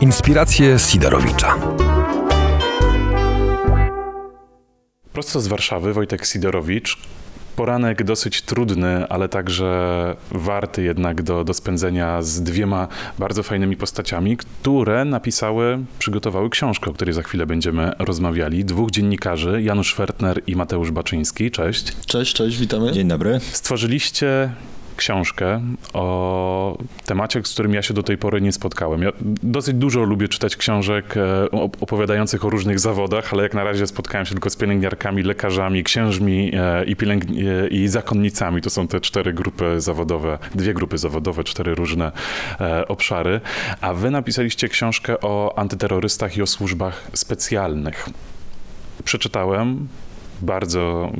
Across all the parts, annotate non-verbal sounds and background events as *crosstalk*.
Inspiracje Sidorowicza. Prosto z Warszawy Wojtek Sidorowicz. Poranek dosyć trudny, ale także warty jednak do, do spędzenia z dwiema bardzo fajnymi postaciami, które napisały, przygotowały książkę, o której za chwilę będziemy rozmawiali. Dwóch dziennikarzy, Janusz Fertner i Mateusz Baczyński. Cześć. Cześć, cześć, witamy. Dzień dobry. Stworzyliście książkę o temacie, z którym ja się do tej pory nie spotkałem. Ja dosyć dużo lubię czytać książek e, opowiadających o różnych zawodach, ale jak na razie spotkałem się tylko z pielęgniarkami, lekarzami, księżmi e, i, pielęgni- e, i zakonnicami. To są te cztery grupy zawodowe, dwie grupy zawodowe, cztery różne obszary. A wy napisaliście książkę o antyterrorystach i o służbach specjalnych. Przeczytałem, bardzo,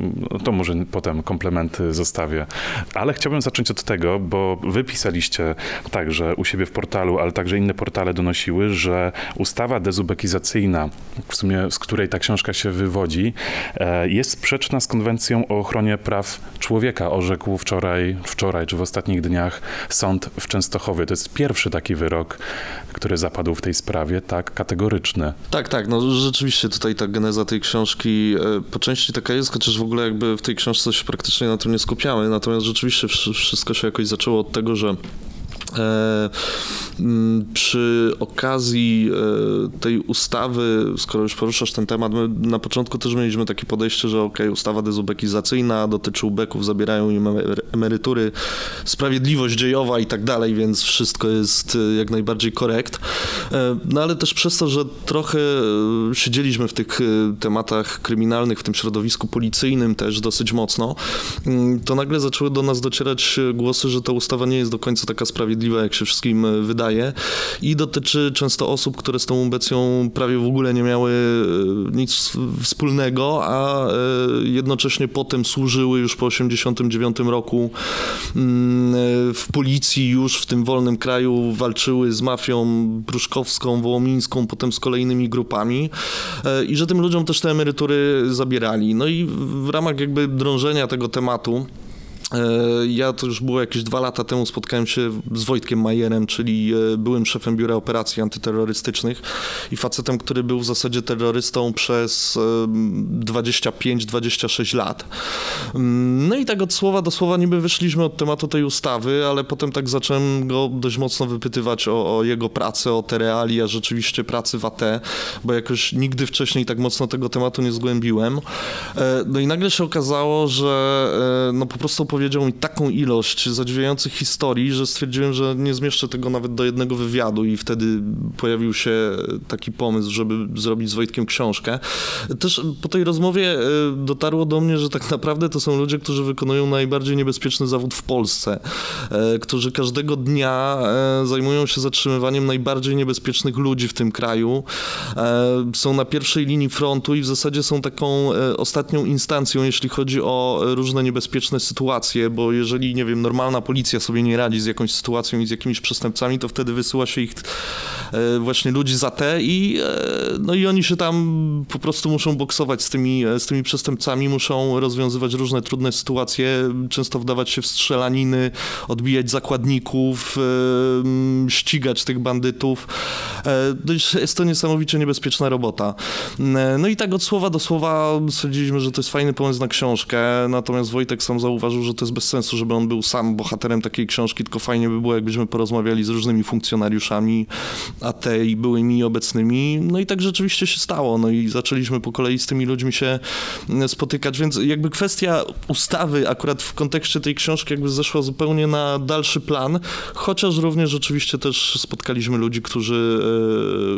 to może potem komplementy zostawię. Ale chciałbym zacząć od tego, bo wy pisaliście także u siebie w portalu, ale także inne portale donosiły, że ustawa dezubekizacyjna, w sumie z której ta książka się wywodzi, e, jest sprzeczna z konwencją o ochronie praw człowieka, orzekł wczoraj, wczoraj czy w ostatnich dniach sąd w Częstochowie. To jest pierwszy taki wyrok, który zapadł w tej sprawie, tak kategoryczny. Tak, tak, no rzeczywiście tutaj ta geneza tej książki e, po części części taka jest, chociaż w ogóle jakby w tej książce się praktycznie na tym nie skupiamy, natomiast rzeczywiście wszystko się jakoś zaczęło od tego, że przy okazji e, tej ustawy, skoro już poruszasz ten temat, my na początku też mieliśmy takie podejście, że ok, ustawa dezubekizacyjna dotyczy ubeków, zabierają im emerytury, sprawiedliwość dziejowa i tak dalej, więc wszystko jest e, jak najbardziej korekt. No ale też przez to, że trochę siedzieliśmy w tych tematach kryminalnych, w tym środowisku policyjnym też dosyć mocno, mm, to nagle zaczęły do nas docierać głosy, że ta ustawa nie jest do końca taka sprawiedliwa, jak się wszystkim e, wydaje i dotyczy często osób, które z tą ubecją prawie w ogóle nie miały e, nic wspólnego, a e, jednocześnie potem służyły już po 89 roku mm, w policji już w tym wolnym kraju, walczyły z mafią pruszkowską, wołomińską, potem z kolejnymi grupami i że tym ludziom też te emerytury zabierali. No i w ramach jakby drążenia tego tematu ja to już było jakieś dwa lata temu spotkałem się z Wojtkiem Majerem, czyli e, byłym szefem Biura Operacji Antyterrorystycznych i facetem, który był w zasadzie terrorystą przez 25-26 e, lat. Mm, no i tak od słowa do słowa niby wyszliśmy od tematu tej ustawy, ale potem tak zacząłem go dość mocno wypytywać o, o jego pracę, o te realia rzeczywiście pracy w AT, bo jakoś nigdy wcześniej tak mocno tego tematu nie zgłębiłem. No i nagle się okazało, że no po prostu opowiedział mi taką ilość zadziwiających historii, że stwierdziłem, że nie zmieszczę tego nawet do jednego wywiadu i wtedy pojawił się taki pomysł, żeby zrobić z Wojtkiem książkę. Też po tej rozmowie e, dotarło do mnie, że tak naprawdę to są ludzie, którzy wykonują najbardziej niebezpieczny zawód w Polsce, e, którzy każdego dnia e, zajmują się zatrzymywaniem najbardziej niebezpiecznych ludzi w tym kraju. Są na pierwszej linii frontu i w zasadzie są taką ostatnią instancją, jeśli chodzi o różne niebezpieczne sytuacje sytuację, bo jeżeli, nie wiem, normalna policja sobie nie radzi z jakąś sytuacją i z jakimiś przestępcami, to wtedy wysyła się ich e, właśnie ludzi za te i, e, no i oni się tam po prostu muszą boksować z tymi, e, z tymi przestępcami, muszą rozwiązywać różne trudne sytuacje, często wdawać się w strzelaniny, odbijać zakładników, ścigać tych bandytów. No jest to niesamowicie niebezpieczna robota. No i tak od słowa do słowa stwierdziliśmy, że to jest fajny pomysł na książkę, natomiast Wojtek sam zauważył, że to jest bez sensu, żeby on był sam bohaterem takiej książki, tylko fajnie by było, jakbyśmy porozmawiali z różnymi funkcjonariuszami AT i byłymi i obecnymi. No i tak rzeczywiście się stało. No i zaczęliśmy po kolei z tymi ludźmi się mm, spotykać, więc jakby kwestia ustawy akurat w kontekście tej książki jakby zeszła zupełnie na dalszy plan, chociaż również rzeczywiście też spotkaliśmy ludzi, którzy,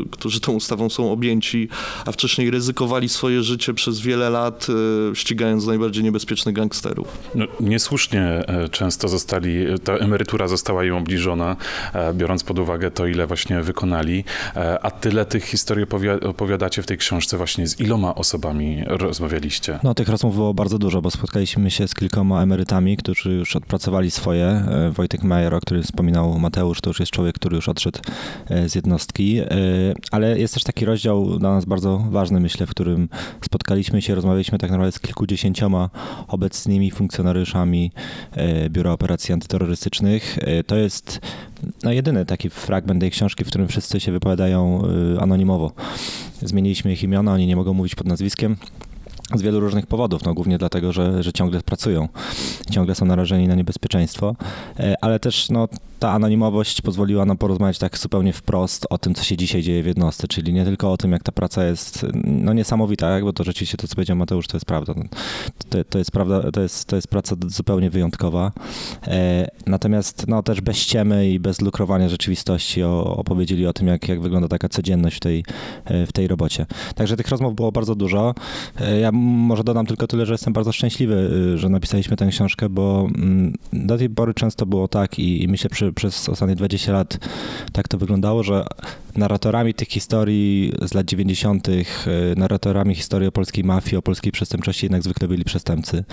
e, którzy tą ustawą są objęci, a wcześniej ryzykowali swoje życie przez wiele lat, e, ścigając najbardziej niebezpiecznych gangsterów. No, nie niesłusznie e, często zostali, ta emerytura została im obliżona, e, biorąc pod uwagę to, ile właśnie wykonali. E, a tyle tych historii opowiadacie w tej książce właśnie z iloma osobami rozmawialiście? No tych rozmów było bardzo dużo, bo spotkaliśmy się z kilkoma emerytami, którzy już odpracowali swoje. Wojtek Majer, o którym wspominał Mateusz, to już jest człowiek, który już odszedł z jednostki. Ale jest też taki rozdział dla nas bardzo ważny, myślę, w którym spotkaliśmy się, rozmawialiśmy tak naprawdę z kilkudziesięcioma obecnymi funkcjonariuszami agentami Biura Operacji Antyterrorystycznych. To jest no, jedyny taki fragment tej książki, w którym wszyscy się wypowiadają anonimowo. Zmieniliśmy ich imiona, oni nie mogą mówić pod nazwiskiem z wielu różnych powodów, no głównie dlatego, że, że ciągle pracują, ciągle są narażeni na niebezpieczeństwo, e, ale też no, ta anonimowość pozwoliła nam porozmawiać tak zupełnie wprost o tym, co się dzisiaj dzieje w jednostce, czyli nie tylko o tym, jak ta praca jest no, niesamowita, tak? bo to rzeczywiście to, co powiedział Mateusz, to jest prawda. To, to jest prawda, to jest, to jest praca zupełnie wyjątkowa. E, natomiast no, też bez ściemy i bez lukrowania rzeczywistości o, opowiedzieli o tym, jak, jak wygląda taka codzienność w tej, e, w tej robocie. Także tych rozmów było bardzo dużo. Ja może dodam tylko tyle, że jestem bardzo szczęśliwy, y, że napisaliśmy tę książkę, bo mm, do tej pory często było tak i, i myślę przy, przez ostatnie 20 lat tak to wyglądało, że narratorami tych historii z lat 90., y, narratorami historii o polskiej mafii, o polskiej przestępczości jednak zwykle byli przestępcy.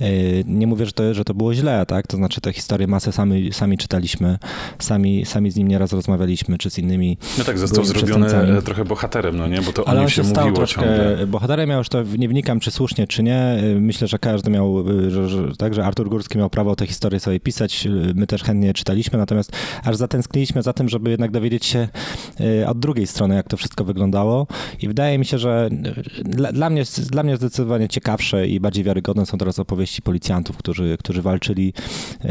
Y, nie mówię, że to, że to było źle, tak? To znaczy te historie masę sami, sami czytaliśmy, sami, sami z nim nieraz rozmawialiśmy, czy z innymi No tak, został zrobiony e, trochę bohaterem, no nie? Bo to Ale o nim on się, się stał mówiło troszkę ciągle. bohaterem, ja już to nie wnikam, czy słusznie, czy nie. Myślę, że każdy miał, że, że, tak, że Artur Górski miał prawo tę historię sobie pisać. My też chętnie czytaliśmy, natomiast aż zatęskniliśmy za tym, żeby jednak dowiedzieć się e, od drugiej strony, jak to wszystko wyglądało. I wydaje mi się, że dla, dla, mnie, dla mnie zdecydowanie ciekawsze i bardziej wiarygodne są teraz opowieści policjantów, którzy, którzy walczyli e,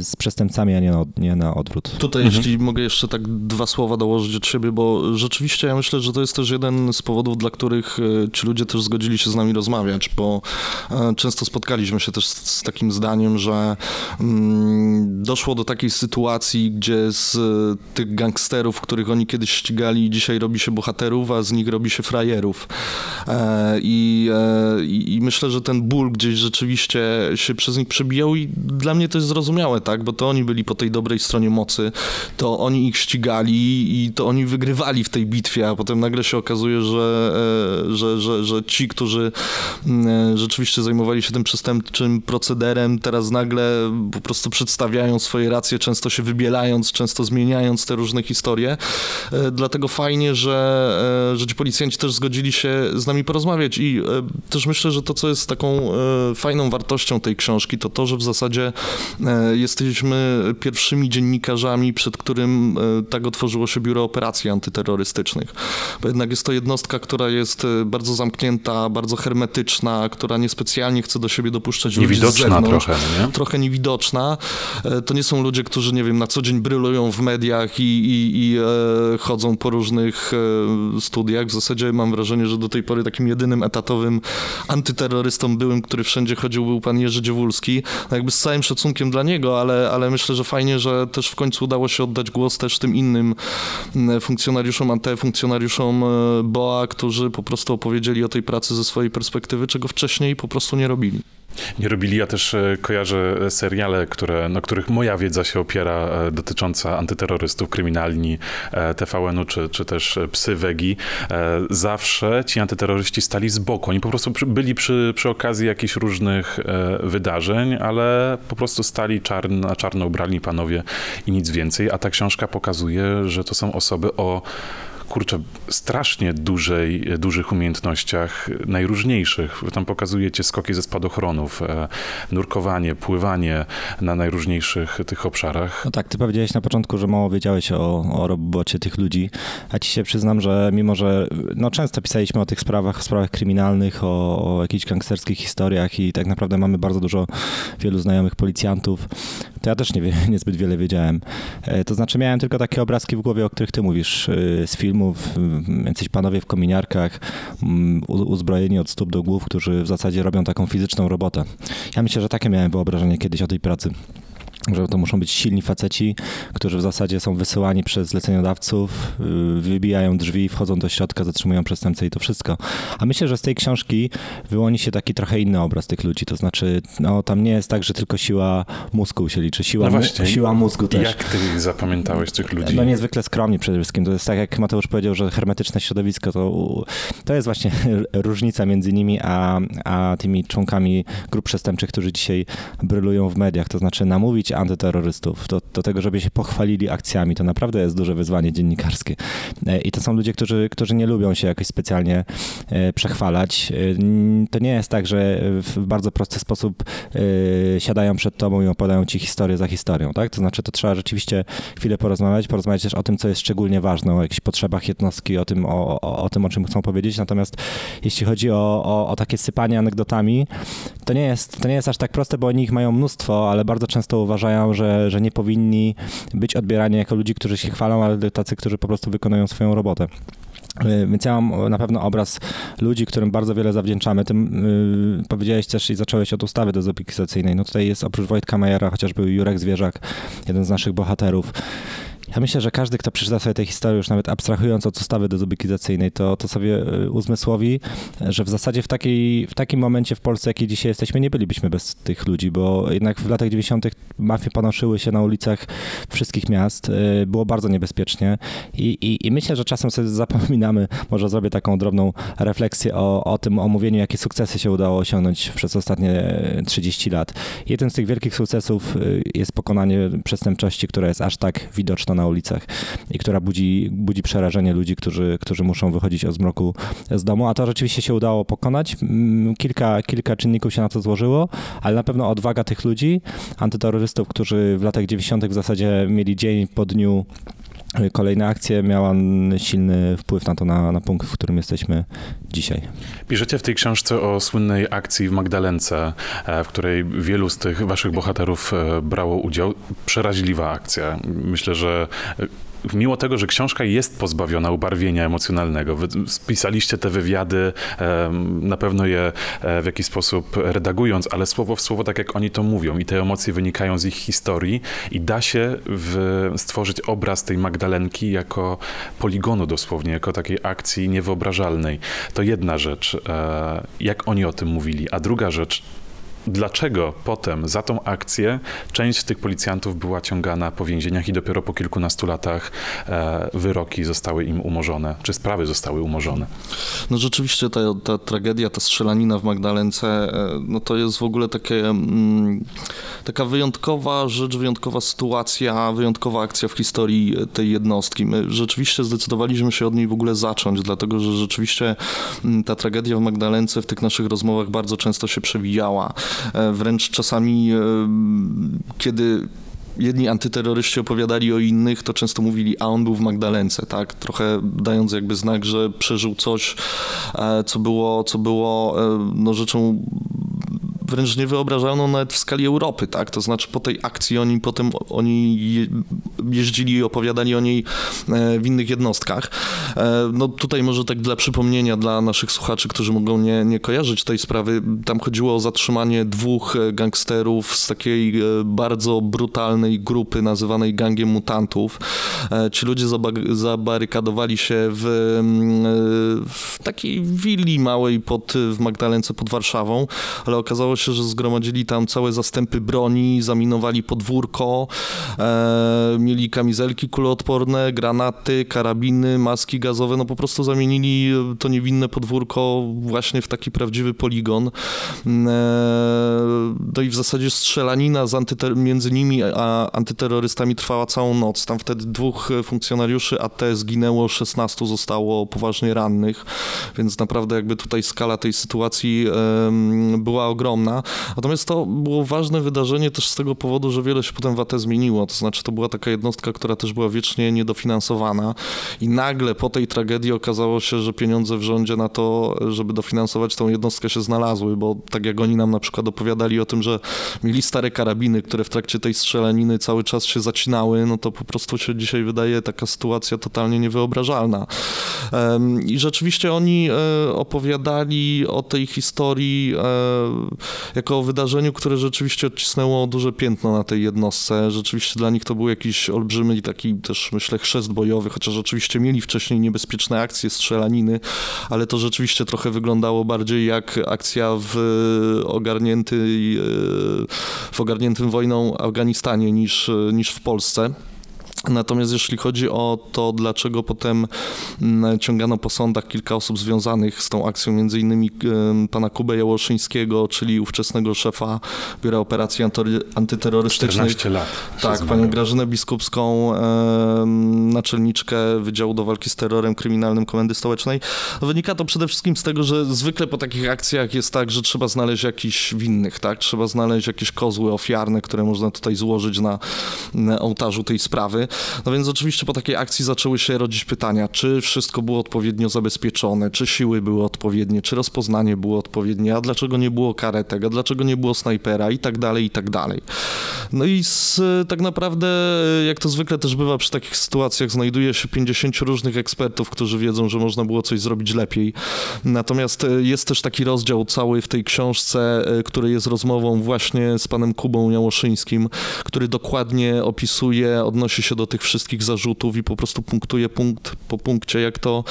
z przestępcami, a nie na, nie na odwrót. Tutaj, mhm. jeśli mogę jeszcze tak dwa słowa dołożyć od siebie, bo rzeczywiście ja myślę, że to jest też jeden z powodów, dla których ci ludzie też zgodzili się z nami rozmawiać, bo często spotkaliśmy się też z, takim zdaniem, że mm, doszło do takiej sytuacji, gdzie z tych gangsterów, których oni kiedyś ścigali, dzisiaj robi się bohaterów, a z nich robi się frajerów. E, I, e, i, myślę, że ten ból gdzieś rzeczywiście się przez nich przebijał i dla mnie to jest zrozumiałe, tak, bo to oni byli po tej dobrej stronie mocy, to oni ich ścigali i to oni wygrywali w tej bitwie, a potem nagle się okazuje, że, e, że, że, że ci, którzy rzeczywiście zajmowali się tym przestępczym procederem, teraz nagle po prostu przedstawiają swoje racje, często się wybielając, często zmieniając te różne historie. Dlatego fajnie, że, że ci policjanci też zgodzili się z nami porozmawiać i też myślę, że to, co jest taką fajną wartością tej książki, to to, że w zasadzie jesteśmy pierwszymi dziennikarzami, przed którym tak otworzyło się Biuro Operacji Antyterrorystycznych. Bo jednak jest to jednostka, która jest bardzo zamknięta, bardzo hermetyczna, która niespecjalnie chce do siebie dopuszczać niewidoczna ludzi z zewnątrz. trochę, nie? Trochę niewidoczna. E, to nie są ludzie, którzy, nie wiem, na co dzień brylują w mediach i, i, i e, chodzą po różnych e, studiach. W zasadzie mam wrażenie, że do tej pory takim jedynym etatowym antyterrorystą byłym, który wszędzie chodził, był pan Jerzy Dziewulski. No jakby z całym szacunkiem dla niego, ale, ale myślę, że fajnie, że też w końcu udało się oddać głos też tym innym funkcjonariuszom ANTE, funkcjonariuszom BOA, którzy po prostu opowiedzieli o tej pracy ze swojej perspektywy, czego wcześniej po prostu nie robili. Nie robili, ja też e, kojarzę seriale, które, na których moja wiedza się opiera, e, dotycząca antyterrorystów, kryminalni e, TVN-u, czy, czy też psy Wegi. Zawsze ci antyterroryści stali z boku. Oni po prostu byli przy, przy okazji jakichś różnych wydarzeń, ale po prostu stali czarn, na czarno ubrani panowie i nic więcej. A ta książka pokazuje, że to są osoby o kurczę, strasznie dużej, dużych umiejętnościach, najróżniejszych. Tam pokazujecie skoki ze spadochronów, e, nurkowanie, pływanie na najróżniejszych tych obszarach. No tak, ty powiedziałeś na początku, że mało wiedziałeś o, o robocie tych ludzi, a ci się przyznam, że mimo, że no często pisaliśmy o tych sprawach, sprawach kryminalnych, o, o jakichś gangsterskich historiach i tak naprawdę mamy bardzo dużo wielu znajomych policjantów, to ja też nie, *laughs* niezbyt wiele wiedziałem. E, to znaczy miałem tylko takie obrazki w głowie, o których ty mówisz e, z filmów, jacyś panowie w kominiarkach, uzbrojeni od stóp do głów, którzy w zasadzie robią taką fizyczną robotę. Ja myślę, że takie miałem wyobrażenie kiedyś o tej pracy że to muszą być silni faceci, którzy w zasadzie są wysyłani przez zleceniodawców, y, wybijają drzwi, wchodzą do środka, zatrzymują przestępcę i to wszystko. A myślę, że z tej książki wyłoni się taki trochę inny obraz tych ludzi, to znaczy no, tam nie jest tak, że tylko siła mózgu się liczy, siła, no właśnie, siła mózgu też. Jak ty zapamiętałeś tych ludzi? No niezwykle skromni przede wszystkim. To jest tak, jak Mateusz powiedział, że hermetyczne środowisko to, to jest właśnie *laughs* różnica między nimi a, a tymi członkami grup przestępczych, którzy dzisiaj brylują w mediach, to znaczy namówić antyterrorystów, do, do tego, żeby się pochwalili akcjami. To naprawdę jest duże wyzwanie dziennikarskie. I to są ludzie, którzy, którzy nie lubią się jakoś specjalnie przechwalać. To nie jest tak, że w bardzo prosty sposób siadają przed tobą i opowiadają ci historię za historią, tak? To znaczy, to trzeba rzeczywiście chwilę porozmawiać, porozmawiać też o tym, co jest szczególnie ważne, o jakichś potrzebach jednostki, o tym, o, o, o tym, o czym chcą powiedzieć. Natomiast jeśli chodzi o, o, o takie sypanie anegdotami, to nie, jest, to nie jest aż tak proste, bo oni ich mają mnóstwo, ale bardzo często uważają, że, że nie powinni być odbierani jako ludzi, którzy się chwalą, ale tacy, którzy po prostu wykonują swoją robotę. Y, więc ja mam na pewno obraz ludzi, którym bardzo wiele zawdzięczamy. Tym yy, powiedziałeś też i zacząłeś od ustawy dezopikizacyjnej. No tutaj jest oprócz Wojtka Majera chociażby Jurek Zwierzak, jeden z naszych bohaterów. Ja myślę, że każdy, kto przeczyta sobie tę historię, już nawet abstrahując od ustawy dezubikizacyjnej, to, to sobie y, uzmysłowi, że w zasadzie w, takiej, w takim momencie w Polsce, jaki dzisiaj jesteśmy, nie bylibyśmy bez tych ludzi, bo jednak w latach 90. mafie panoszyły się na ulicach wszystkich miast, y, było bardzo niebezpiecznie i, i, i myślę, że czasem sobie zapominamy, może zrobię taką drobną refleksję o, o tym omówieniu, jakie sukcesy się udało osiągnąć przez ostatnie 30 lat. Jeden z tych wielkich sukcesów jest pokonanie przestępczości, która jest aż tak widoczna na ulicach i która budzi, budzi przerażenie ludzi, którzy, którzy muszą wychodzić o zmroku z domu, a to rzeczywiście się udało pokonać. Mm, kilka, kilka czynników się na to złożyło, ale na pewno odwaga tych ludzi, antyterrorystów, którzy w latach 90. w zasadzie mieli dzień po dniu kolejne akcje miała silny wpływ na to, na, na punkt, w którym jesteśmy dzisiaj. Piszecie w tej książce o słynnej akcji w Magdalence, e, w której wielu z tych waszych bohaterów e, brało udział. Przeraźliwa akcja. Myślę, że mimo tego, że książka jest pozbawiona ubarwienia emocjonalnego, wy spisaliście te wywiady, na pewno je e, w jakiś sposób redagując, ale słowo w słowo, tak jak oni to mówią i te emocje wynikają z ich historii i da się stworzyć obraz tej Magdalenki jako poligonu dosłownie, jako takiej akcji niewyobrażalnej. To jedna rzecz, e, jak oni o tym mówili, a druga rzecz, dlaczego potem za tą akcję część tych policjantów była ciągana po więzieniach i dopiero po kilkunastu latach e, wyroki zostały im umorzone, czy sprawy zostały umorzone. No rzeczywiście ta, ta tragedia, ta strzelanina w Magdalence, e, no to jest w ogóle takie, mm, taka wyjątkowa rzecz, wyjątkowa sytuacja, wyjątkowa akcja w historii tej jednostki. My rzeczywiście zdecydowaliśmy się od niej w ogóle zacząć, dlatego że rzeczywiście mm, ta tragedia w Magdalence w tych naszych rozmowach bardzo często się przewijała. E, wręcz czasami, e, kiedy jedni antyterroryści opowiadali o innych, to często mówili, a on był w Magdalence, tak? Trochę dając jakby znak, że przeżył coś, e, co było, co było no, rzeczą wręcz niewyobrażalną nawet w skali Europy, tak? To znaczy po tej akcji oni potem oni jeździli i opowiadali o niej w innych jednostkach. No tutaj może tak dla przypomnienia dla naszych słuchaczy, którzy mogą nie, nie kojarzyć tej sprawy, tam chodziło o zatrzymanie dwóch gangsterów z takiej bardzo brutalnej grupy nazywanej gangiem mutantów. Ci ludzie zabarykadowali się w, w takiej willi małej pod, w Magdalence pod Warszawą, ale okazało się, że zgromadzili tam całe zastępy broni, zaminowali podwórko, e, mieli kamizelki kuloodporne, granaty, karabiny, maski gazowe, no po prostu zamienili to niewinne podwórko właśnie w taki prawdziwy poligon. E, no i w zasadzie strzelanina między nimi a antyterrorystami trwała całą noc. Tam wtedy dwóch funkcjonariuszy AT zginęło, 16 zostało poważnie rannych, więc naprawdę jakby tutaj skala tej sytuacji była ogromna. Natomiast to było ważne wydarzenie też z tego powodu, że wiele się potem w AT zmieniło. To znaczy to była taka jednostka, która też była wiecznie niedofinansowana i nagle po tej tragedii okazało się, że pieniądze w rządzie na to, żeby dofinansować tą jednostkę się znalazły, bo tak jak oni nam na przykład opowiadali o tym, że mieli stare karabiny, które w trakcie tej strzelaniny cały czas się zacinały, no to po prostu się dzisiaj wydaje taka sytuacja totalnie niewyobrażalna. I rzeczywiście oni e, opowiadali o tej historii e, jako o wydarzeniu, które rzeczywiście odcisnęło duże piętno na tej jednostce. Rzeczywiście dla nich to był jakiś olbrzymi taki też myślę chrzest bojowy, chociaż oczywiście mieli wcześniej niebezpieczne akcje, strzelaniny, ale to rzeczywiście trochę wyglądało bardziej jak akcja w ogarnięty, w ogarniętym wojną Afganistanie niż, niż w Polsce. Natomiast jeśli chodzi o to, dlaczego potem mm, ciągano po sądach kilka osób związanych z tą akcją, między innymi pana Kubę Jałoszyńskiego, czyli ówczesnego szefa Biura Operacji Antyterrorystycznych. 14 lat. Tak, panią Grażynę Biskupską, naczelniczkę Wydziału do Walki z Terrorem Kryminalnym Komendy Stołecznej. Wynika to przede wszystkim z tego, że zwykle po takich akcjach jest tak, że trzeba znaleźć jakichś winnych, tak? Trzeba znaleźć jakieś kozły ofiarne, które można tutaj złożyć na, na ołtarzu tej sprawy. No więc oczywiście po takiej akcji zaczęły się rodzić pytania, czy wszystko było odpowiednio zabezpieczone, czy siły były odpowiednie, czy rozpoznanie było odpowiednie, a dlaczego nie było karetek, a dlaczego nie było snajpera i tak dalej, i tak dalej. No i z, tak naprawdę, jak to zwykle też bywa przy takich sytuacjach, znajduje się 50 różnych ekspertów, którzy wiedzą, że można było coś zrobić lepiej. Natomiast e, jest też taki rozdział cały w tej książce, e, który jest rozmową właśnie z panem Kubą Jałoszyńskim, który dokładnie opisuje, odnosi się do tych wszystkich zarzutów i po prostu punktuje punkt po punkcie, jak to,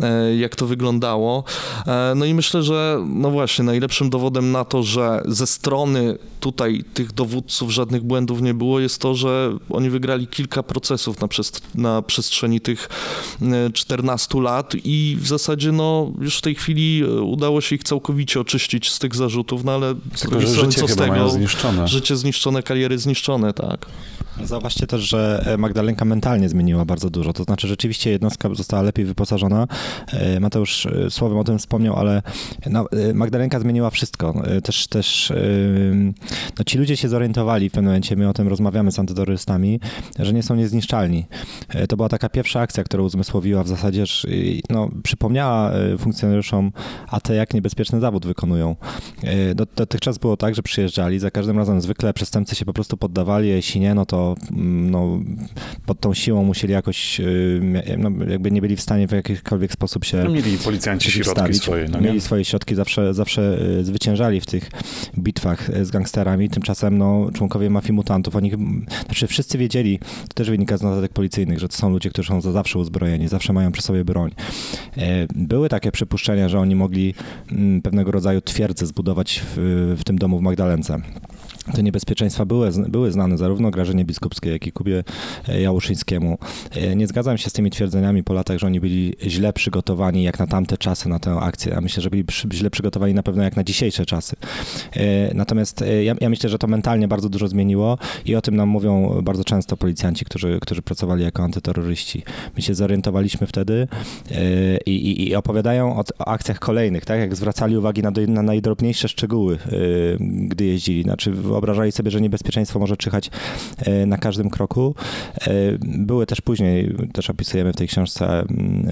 e, jak to wyglądało. E, no i myślę, że no właśnie, najlepszym dowodem na to, że ze strony tutaj tych dowódców żadnych błędów nie było, jest to, że oni wygrali kilka procesów na, przest na przestrzeni tych 14 e, lat i w zasadzie no już w tej chwili udało się ich całkowicie oczyścić z tych zarzutów, no ale Tylko, że życie co z tego? Zniszczone. Życie zniszczone, kariery zniszczone, tak. Zauważcie też, że Magdalenka mentalnie zmieniła bardzo dużo. To znaczy, rzeczywiście jednostka została lepiej wyposażona. E, Mateusz e, słowem o tym wspomniał, ale no, e, Magdalenka zmieniła wszystko. Też, też no, ci ludzie się zorientowali w pewnym momencie, my o tym rozmawiamy z antyterrorystami, że nie są niezniszczalni. To była taka pierwsza akcja, która uzmysłowiła w zasadzie, no, przypomniała funkcjonariuszom AT, jak niebezpieczny zawód wykonują. Dotychczas było tak, że przyjeżdżali, za każdym razem zwykle przestępcy się po prostu poddawali, jeśli nie, no to no, pod tą siłą musieli jakoś, y, no, jakby nie byli w stanie w jakikolwiek sposób się no, Mieli policjanci środki swoje. No, mieli swoje środki, zawsze, zawsze y, zwyciężali w tych bitwach y, z gangsterami. Tymczasem no, członkowie mafii mutantów, oni, znaczy wszyscy wiedzieli, to też wynika z notatek policyjnych, że to są ludzie, którzy są za zawsze uzbrojeni, zawsze mają przy sobie broń. Były takie przypuszczenia, że oni mogli mm, pewnego rodzaju twierdzę zbudować w, w tym domu w Magdalence. Te niebezpieczeństwa były, były znane zarówno Grażynie Biskupskiej, jak i Kubie e, Jałuszyńskiemu. E, nie zgadzam się z tymi twierdzeniami po latach, że oni byli źle przygotowani jak na tamte czasy na tę akcję. Ja myślę, że byli źle przygotowani na pewno jak na dzisiejsze czasy. E, natomiast ja, ja myślę, że to mentalnie bardzo dużo zmieniło i o tym nam mówią bardzo często policjanci, którzy, którzy pracowali jako antyterroryści. My się zorientowaliśmy wtedy i, i, i opowiadają o, o, akcjach kolejnych, tak? Jak zwracali uwagi na, na najdrobniejsze szczegóły, gdy jeździli. Znaczy wyobrażali sobie, że niebezpieczeństwo może czyhać e, na każdym kroku. E, były też później, też opisujemy w tej książce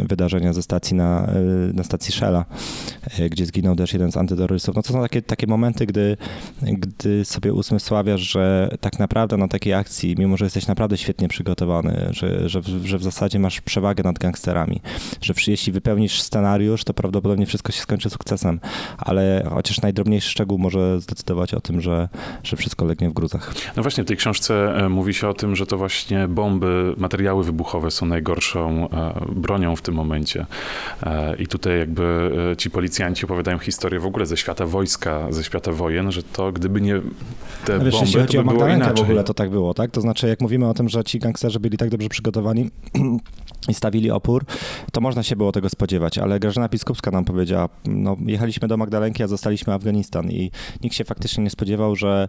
wydarzenia ze stacji na, e, na stacji Shella, gdzie zginął też jeden z antyterrorystów. No to są takie, takie momenty, gdy, gdy sobie usmysławiasz, że tak naprawdę na takiej akcji, mimo że jesteś naprawdę świetnie przygotowany, że, że, że w zasadzie masz przewagę nad gangsterami, że jeśli wypełnisz scenariusz, to prawdopodobnie wszystko się skończy sukcesem, ale chociaż najdrobniejszy szczegół może zdecydować o tym, że, że wszystko legnie w gruzach. No właśnie, w tej książce e, mówi się o tym, że to właśnie bomby, materiały wybuchowe są najgorszą e, bronią w tym momencie. E, I tutaj jakby ci policjanci opowiadają historię w ogóle ze świata wojska, ze świata wojen, że to gdyby nie te wiesz, bomby, jeśli chodzi to by o było inaczej. w ogóle to tak było, tak? To znaczy, jak mówimy o tym, że ci gangsterzy byli tak dobrze przygotowani, *clears throat* i stawili opór, to można się było tego spodziewać, ale Grażyna Piskupska nam powiedziała, no jechaliśmy do Magdalenki, a zostaliśmy Afganistan i nikt się faktycznie nie spodziewał, że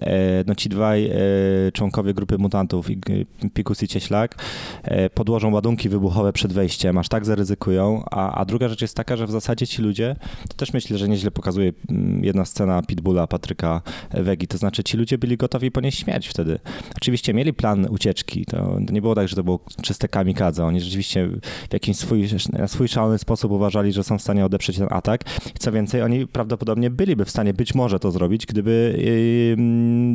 e, no, ci dwaj e, członkowie grupy mutantów, Pikus i Cieślak, e, podłożą ładunki wybuchowe przed wejściem, aż tak zaryzykują, a, a druga rzecz jest taka, że w zasadzie ci ludzie, to też myślę, że nieźle pokazuje mm, jedna scena Pitbulla, Patryka Wegi, to znaczy ci ludzie byli gotowi ponieść śmierć wtedy. Oczywiście mieli plan ucieczki, to, nie było tak, że to było czyste kamikadze, oni rzeczywiście w jakiś swój, swój szalony sposób uważali, że są w stanie odeprzeć ten atak. Co więcej, oni prawdopodobnie byliby w stanie być może to zrobić, gdyby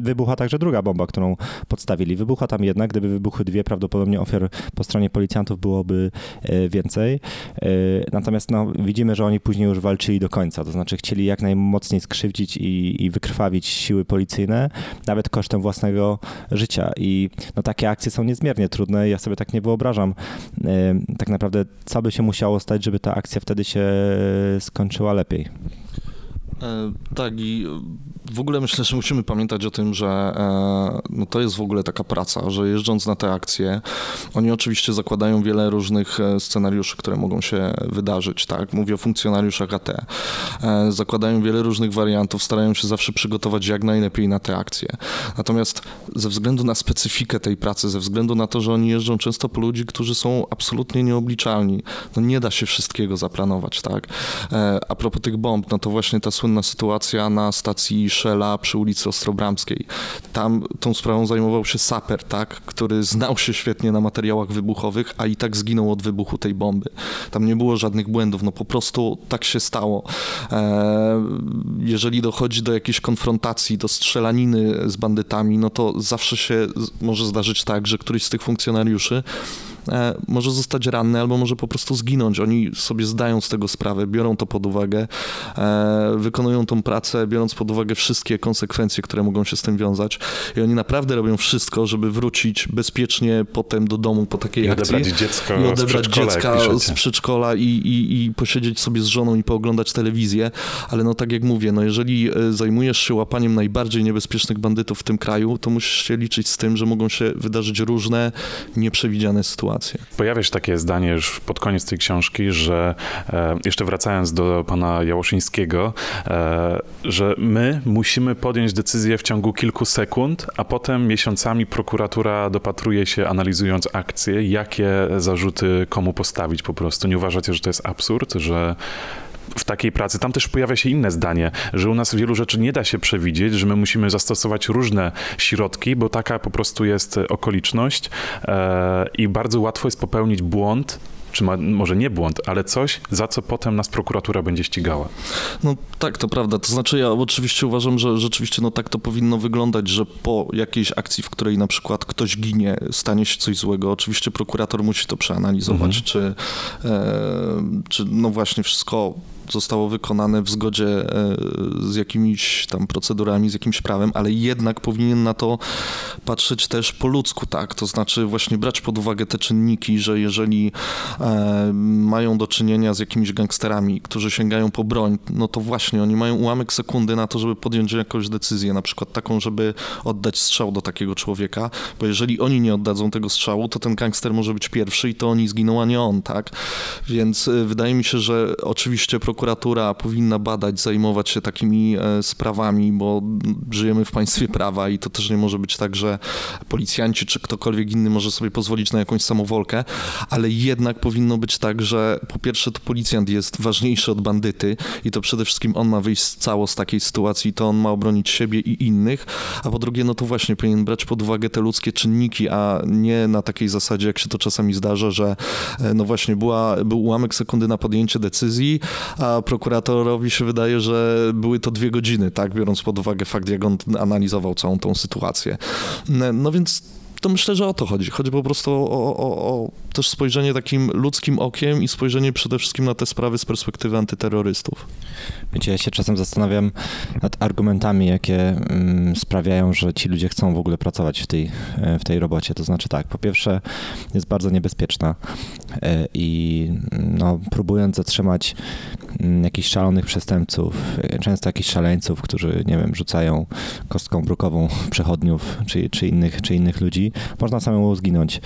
wybuchła także druga bomba, którą podstawili. Wybuchła tam jedna, gdyby wybuchły dwie, prawdopodobnie ofiar po stronie policjantów byłoby yy, więcej. Yy, natomiast no, widzimy, że oni później już walczyli do końca, to znaczy chcieli jak najmocniej skrzywdzić i, i wykrwawić siły policyjne, nawet kosztem własnego życia. I no, takie akcje są niezmiernie trudne. Ja sobie tak nie wyobrażam, tak naprawdę co by się musiało stać, żeby ta akcja wtedy się skończyła lepiej? E, tak i W ogóle myślę, że musimy pamiętać o tym, że e, no to jest w ogóle taka praca, że jeżdżąc na te akcje, oni oczywiście zakładają wiele różnych e, scenariuszy, które mogą się wydarzyć, tak? Mówię o funkcjonariuszach AT. Zakładają wiele różnych wariantów, starają się zawsze przygotować jak najlepiej na te akcje. Natomiast ze względu na specyfikę tej pracy, ze względu na to, że oni jeżdżą często po ludzi, którzy są absolutnie nieobliczalni, no nie da się wszystkiego zaplanować, tak? A propos tych bomb, no to właśnie ta słynna sytuacja na stacji Shella przy ulicy Ostrobramskiej. Tam tą sprawą zajmował się saper, tak, który znał się świetnie na materiałach wybuchowych, a i tak zginął od wybuchu tej bomby. Tam nie było żadnych błędów, no po prostu tak się stało. E, jeżeli dochodzi do jakiejś konfrontacji, do strzelaniny z bandytami, no to zawsze się może zdarzyć tak, że któryś z tych funkcjonariuszy może zostać ranny albo może po prostu zginąć. Oni sobie zdają z tego sprawę, biorą to pod uwagę, e, wykonują tą pracę, biorąc pod uwagę wszystkie konsekwencje, które mogą się z tym wiązać. I oni naprawdę robią wszystko, żeby wrócić bezpiecznie potem do domu po takiej I akcji. Odebrać dziecko I odebrać dziecka z przedszkola i, i, i posiedzieć sobie z żoną i pooglądać telewizję. Ale no tak jak mówię, no jeżeli e, zajmujesz się łapaniem najbardziej niebezpiecznych bandytów w tym kraju, to musisz się liczyć z tym, że mogą się wydarzyć różne nieprzewidziane sytuacje sytuację. Pojawia się takie zdanie już pod koniec tej książki, że e, jeszcze wracając do pana Jałoszyńskiego, e, że my musimy podjąć decyzję w ciągu kilku sekund, a potem miesiącami prokuratura dopatruje się, analizując akcje, jakie zarzuty komu postawić po prostu. Nie uważacie, że to jest absurd, że w takiej pracy. Tam też pojawia się inne zdanie, że u nas wielu rzeczy nie da się przewidzieć, że my musimy zastosować różne środki, bo taka po prostu jest okoliczność e, i bardzo łatwo jest popełnić błąd, czy ma, może nie błąd, ale coś, za co potem nas prokuratura będzie ścigała. No tak, to prawda. To znaczy ja oczywiście uważam, że rzeczywiście no tak to powinno wyglądać, że po jakiejś akcji, w której na przykład ktoś ginie, stanie się coś złego, oczywiście prokurator musi to przeanalizować, mhm. czy, e, czy no właśnie wszystko zostało wykonane w zgodzie e, z jakimiś tam procedurami, z jakimś prawem, ale jednak powinien na to patrzeć też po ludzku, tak? To znaczy właśnie brać pod uwagę te czynniki, że jeżeli e, mają do czynienia z jakimiś gangsterami, którzy sięgają po broń, no to właśnie oni mają ułamek sekundy na to, żeby podjąć jakąś decyzję, na przykład taką, żeby oddać strzał do takiego człowieka, bo jeżeli oni nie oddadzą tego strzału, to ten gangster może być pierwszy i to oni zginą, a nie on, tak? Więc e, wydaje mi się, że oczywiście prokuratura powinna badać, zajmować się takimi e, sprawami, bo żyjemy w państwie prawa i to też nie może być tak, że policjanci czy ktokolwiek inny może sobie pozwolić na jakąś samowolkę, ale jednak powinno być tak, że po pierwsze to policjant jest ważniejszy od bandyty i to przede wszystkim on ma wyjść cało z takiej sytuacji, to on ma obronić siebie i innych, a po drugie no to właśnie powinien brać pod uwagę te ludzkie czynniki, a nie na takiej zasadzie, jak się to czasami zdarza, że e, no właśnie była, był ułamek sekundy na podjęcie decyzji, a prokuratorowi się wydaje, że były to dwie godziny, tak, biorąc pod uwagę fakt, jak on analizował całą tą sytuację. No więc to myślę, że o to chodzi. Chodzi po prostu o, o, o, też spojrzenie takim ludzkim okiem i spojrzenie przede wszystkim na te sprawy z perspektywy antyterrorystów. Wiecie, ja się czasem zastanawiam nad argumentami, jakie mm, sprawiają, że ci ludzie chcą w ogóle pracować w tej, e, w tej robocie. To znaczy tak, po pierwsze jest bardzo niebezpieczna e, i no, próbując zatrzymać mm, jakichś szalonych przestępców, e, często jakichś szaleńców, którzy, nie wiem, rzucają kostką brukową przechodniów czy, czy, innych, czy innych ludzi, można samemu zginąć.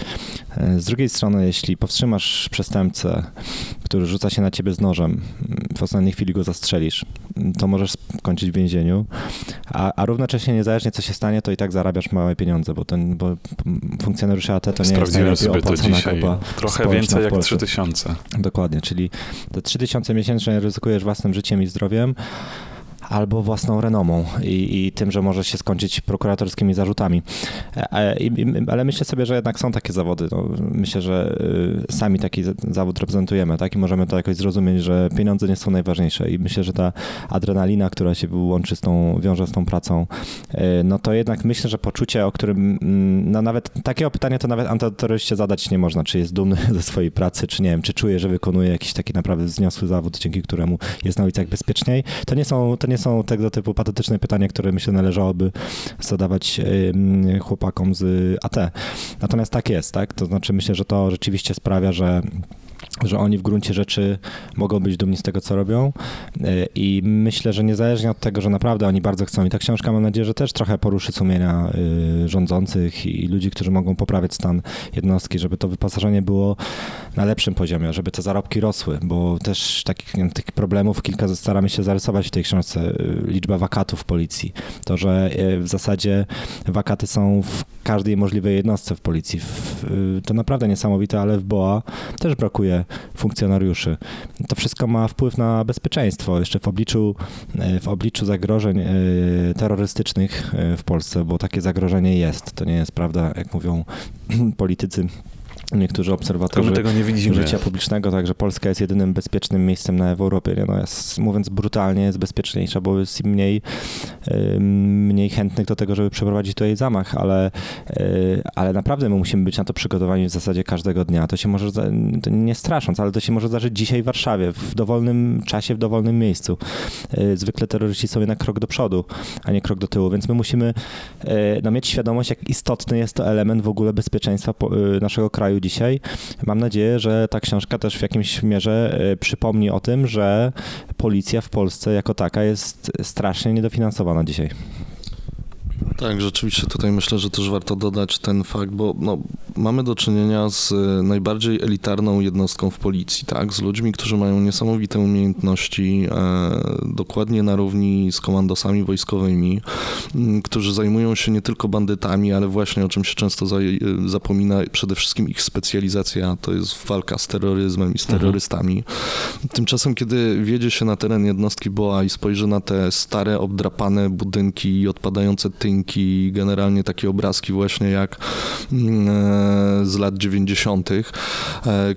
Z drugiej strony, jeśli powstrzymasz przestępcę, który rzuca się na ciebie z nożem, w ostatniej chwili go zastrzelisz, to możesz skończyć w więzieniu, a, a równocześnie niezależnie co się stanie, to i tak zarabiasz małe pieniądze, bo, ten, bo funkcjonariusze AT to nie jest najlepiej opłacana grupa Trochę więcej jak 3000. Dokładnie, czyli te 3000 miesięcznie ryzykujesz własnym życiem i zdrowiem, albo własną renomą i, i tym, że może się skończyć prokuratorskimi zarzutami. E, e, ale myślę sobie, że jednak są takie zawody. No, myślę, że y, sami taki zawód reprezentujemy, tak? I możemy to jakoś zrozumieć, że pieniądze nie są najważniejsze i myślę, że ta adrenalina, która się łączy z tą, wiąże z tą pracą, y, no to jednak myślę, że poczucie, o którym mm, no nawet takiego pytania to nawet antyterroryście zadać nie można, czy jest dumny *laughs* ze swojej pracy, czy nie wiem, czy czuje, że wykonuje jakiś taki naprawdę wzniosły zawód, dzięki któremu jest na ulicach bezpieczniej. To nie są, to nie są tego typu patetyczne pytania, które myślę należałoby zadawać chłopakom z AT. Natomiast tak jest, tak? To znaczy myślę, że to rzeczywiście sprawia, że że oni w gruncie rzeczy mogą być dumni z tego, co robią i myślę, że niezależnie od tego, że naprawdę oni bardzo chcą i ta książka mam nadzieję, że też trochę poruszy sumienia rządzących i ludzi, którzy mogą poprawiać stan jednostki, żeby to wyposażenie było na lepszym poziomie, żeby te zarobki rosły, bo też takich, tych problemów kilka staramy się zarysować w tej książce. Liczba wakatów w policji, to, że w zasadzie wakaty są w każdej możliwej jednostce w policji. To naprawdę niesamowite, ale w BOA też brakuje funkcjonariuszy. To wszystko ma wpływ na bezpieczeństwo, jeszcze w obliczu, e, w obliczu zagrożeń e, terrorystycznych e, w Polsce, bo takie zagrożenie jest. To nie jest prawda, jak mówią *clears throat* politycy niektórzy obserwatorzy tego nie widzimy. życia publicznego, także Polska jest jedynym bezpiecznym miejscem na Europie. Nie? No jest, mówiąc brutalnie, jest bezpieczniejsza, bo jest mniej, mniej chętnych do tego, żeby przeprowadzić tutaj zamach, ale, y, ale naprawdę my musimy być na to przygotowani w zasadzie każdego dnia. To się może, to nie strasząc, ale to się może zdarzyć dzisiaj w Warszawie, w dowolnym czasie, w dowolnym miejscu. Y, zwykle terroryści są jednak krok do przodu, a nie krok do tyłu, więc my musimy y, no, mieć świadomość, jak istotny jest to element w ogóle bezpieczeństwa naszego kraju dzisiaj. Mam nadzieję, że ta książka też w jakimś mierze e, przypomni o tym, że policja w Polsce jako taka jest strasznie niedofinansowana dzisiaj. Tak, rzeczywiście tutaj myślę, że też warto dodać ten fakt, bo no, mamy do czynienia z e, najbardziej elitarną jednostką w policji, tak? Z ludźmi, którzy mają niesamowite umiejętności, e, dokładnie na równi z komandosami wojskowymi, m, którzy zajmują się nie tylko bandytami, ale właśnie o czym się często za, e, zapomina, przede wszystkim ich specjalizacja to jest walka z terroryzmem i z mhm. terrorystami. Mhm. Tymczasem, kiedy wjedzie się na teren jednostki BOA i spojrzy na te stare, obdrapane budynki i odpadające tynki, generalnie takie obrazki właśnie jak mm, e, z lat 90., e,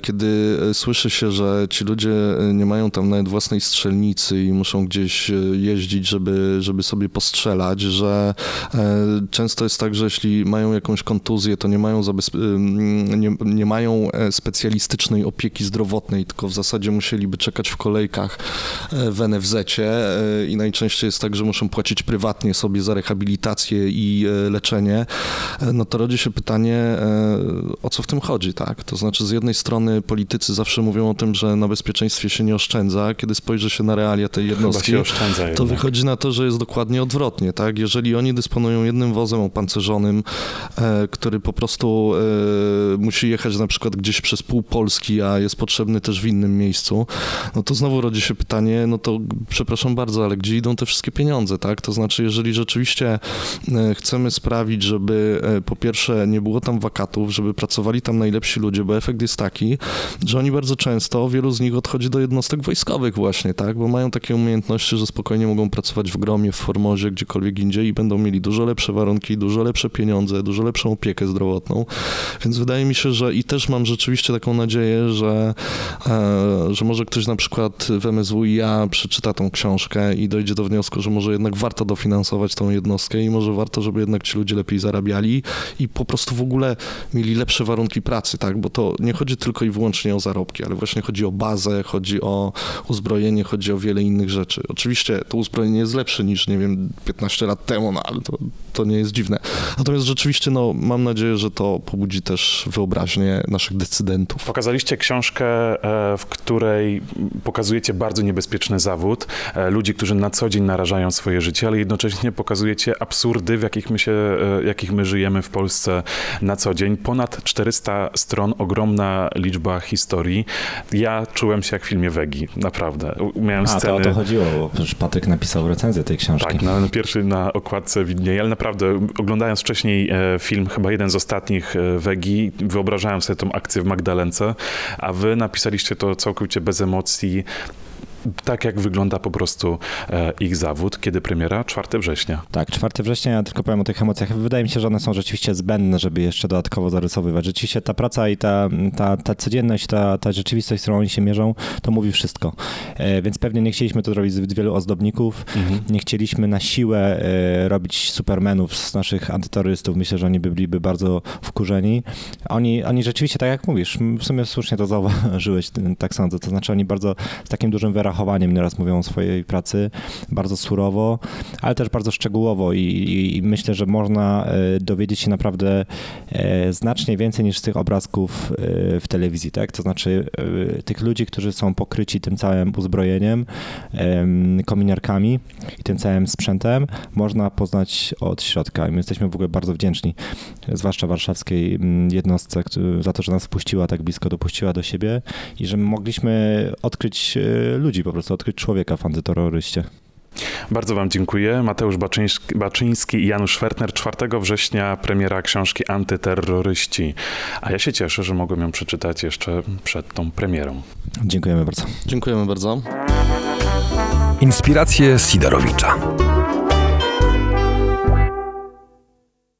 kiedy słyszy się, że ci ludzie nie mają tam nawet własnej strzelnicy i muszą gdzieś e, jeździć, żeby, żeby sobie postrzelać, że często jest tak, że jeśli mają jakąś kontuzję, to nie mają, nie, nie mają specjalistycznej opieki zdrowotnej, tylko w zasadzie musieliby czekać w kolejkach w NFZ-cie i najczęściej jest tak, że muszą płacić prywatnie sobie za rehabilitację i e, leczenie, e, no to rodzi się pytanie, e, o co w tym chodzi, tak? To znaczy z jednej strony politycy zawsze mówią o tym, że na bezpieczeństwie się nie oszczędza, kiedy spojrzy się na realia tej jednostki, to wychodzi na to, że jest dokładnie odwrotnie, tak? Jeżeli oni dysponują jednym wozem opancerzonym, który po prostu musi jechać na przykład gdzieś przez pół Polski, a jest potrzebny też w innym miejscu, no to znowu rodzi się pytanie, no to przepraszam bardzo, ale gdzie idą te wszystkie pieniądze, tak? To znaczy, jeżeli rzeczywiście chcemy sprawić, żeby e, po pierwsze nie było tam wakatów, żeby pracowali tam najlepsi ludzie, bo efekt jest taki, że oni bardzo często, wielu z nich odchodzi do jednostek wojskowych właśnie, tak, bo mają takie umiejętności, że spokojnie mogą pracować w Gromie, w Formozie, gdziekolwiek indziej i będą mieli dużo lepsze warunki, dużo lepsze pieniądze, dużo lepszą opiekę zdrowotną, więc wydaje mi się, że i też mam rzeczywiście taką nadzieję, że, e, że może ktoś na przykład w MSWiA przeczyta tą książkę i dojdzie do wniosku, że może jednak warto dofinansować tą jednostkę i może warto, żeby jednak ci ludzie lepiej zarabiali i po prostu w ogóle mieli lepsze warunki pracy, tak? Bo to nie chodzi tylko i wyłącznie o zarobki, ale właśnie chodzi o bazę, chodzi o uzbrojenie, chodzi o wiele innych rzeczy. Oczywiście to uzbrojenie jest lepsze niż, nie wiem, 15 lat temu, no ale to, to nie jest dziwne. Natomiast rzeczywiście, no, mam nadzieję, że to pobudzi też wyobraźnię naszych decydentów. Pokazaliście książkę, e, w której pokazujecie bardzo niebezpieczny zawód, e, ludzi, którzy na co dzień narażają swoje życie, ale jednocześnie pokazujecie absurdy w jakich my, się, e, jakich my żyjemy w Polsce na co dzień. Ponad 400 stron, ogromna liczba historii. Ja czułem się jak w filmie Wegi, naprawdę. Miałem A, sceny... to o to chodziło, bo przecież Patryk napisał recenzję tej książki. Tak, no, pierwszy na okładce widnieje, ale naprawdę oglądając wcześniej e, film, chyba jeden z ostatnich e, Wegi, wyobrażałem sobie tą akcję w Magdalence, a wy napisaliście to całkowicie bez emocji, tak jak wygląda po prostu e, ich zawód. Kiedy premiera? 4 września. Tak, 4 września, ja tylko powiem o tych emocjach. Wydaje mi się, że one są rzeczywiście zbędne, żeby jeszcze dodatkowo zarysowywać. Rzeczywiście ta praca i ta, ta, ta codzienność, ta, ta rzeczywistość, z którą oni się mierzą, to mówi wszystko. E, więc pewnie nie chcieliśmy to zrobić zbyt wielu ozdobników, mhm. nie chcieliśmy na siłę e, robić supermenów z naszych antyterrorystów. Myślę, że oni byliby bardzo wkurzeni. Oni, oni rzeczywiście, tak jak mówisz, w sumie słusznie to zauważyłeś, *laughs* tak sądzę, to znaczy oni bardzo z takim dużym wyrazem postrachowaniem nieraz mówią o swojej pracy, bardzo surowo, ale też bardzo szczegółowo i, i, i myślę, że można dowiedzieć się naprawdę znacznie więcej niż z tych obrazków w telewizji, tak? To znaczy tych ludzi, którzy są pokryci tym całym uzbrojeniem, kominiarkami i tym całym sprzętem, można poznać od środka i my jesteśmy w ogóle bardzo wdzięczni, zwłaszcza warszawskiej jednostce za to, że nas wpuściła tak blisko, dopuściła do siebie i że mogliśmy odkryć e, ludzi, po prostu odkryć człowieka w antyterroryście. Bardzo Wam dziękuję. Mateusz Baczyński, Baczyński i Janusz Fertner. 4 września premiera książki Antyterroryści. A ja się cieszę, że mogłem ją przeczytać jeszcze przed tą premierą. Dziękujemy bardzo. Dziękujemy bardzo. Inspiracje Sidorowicza.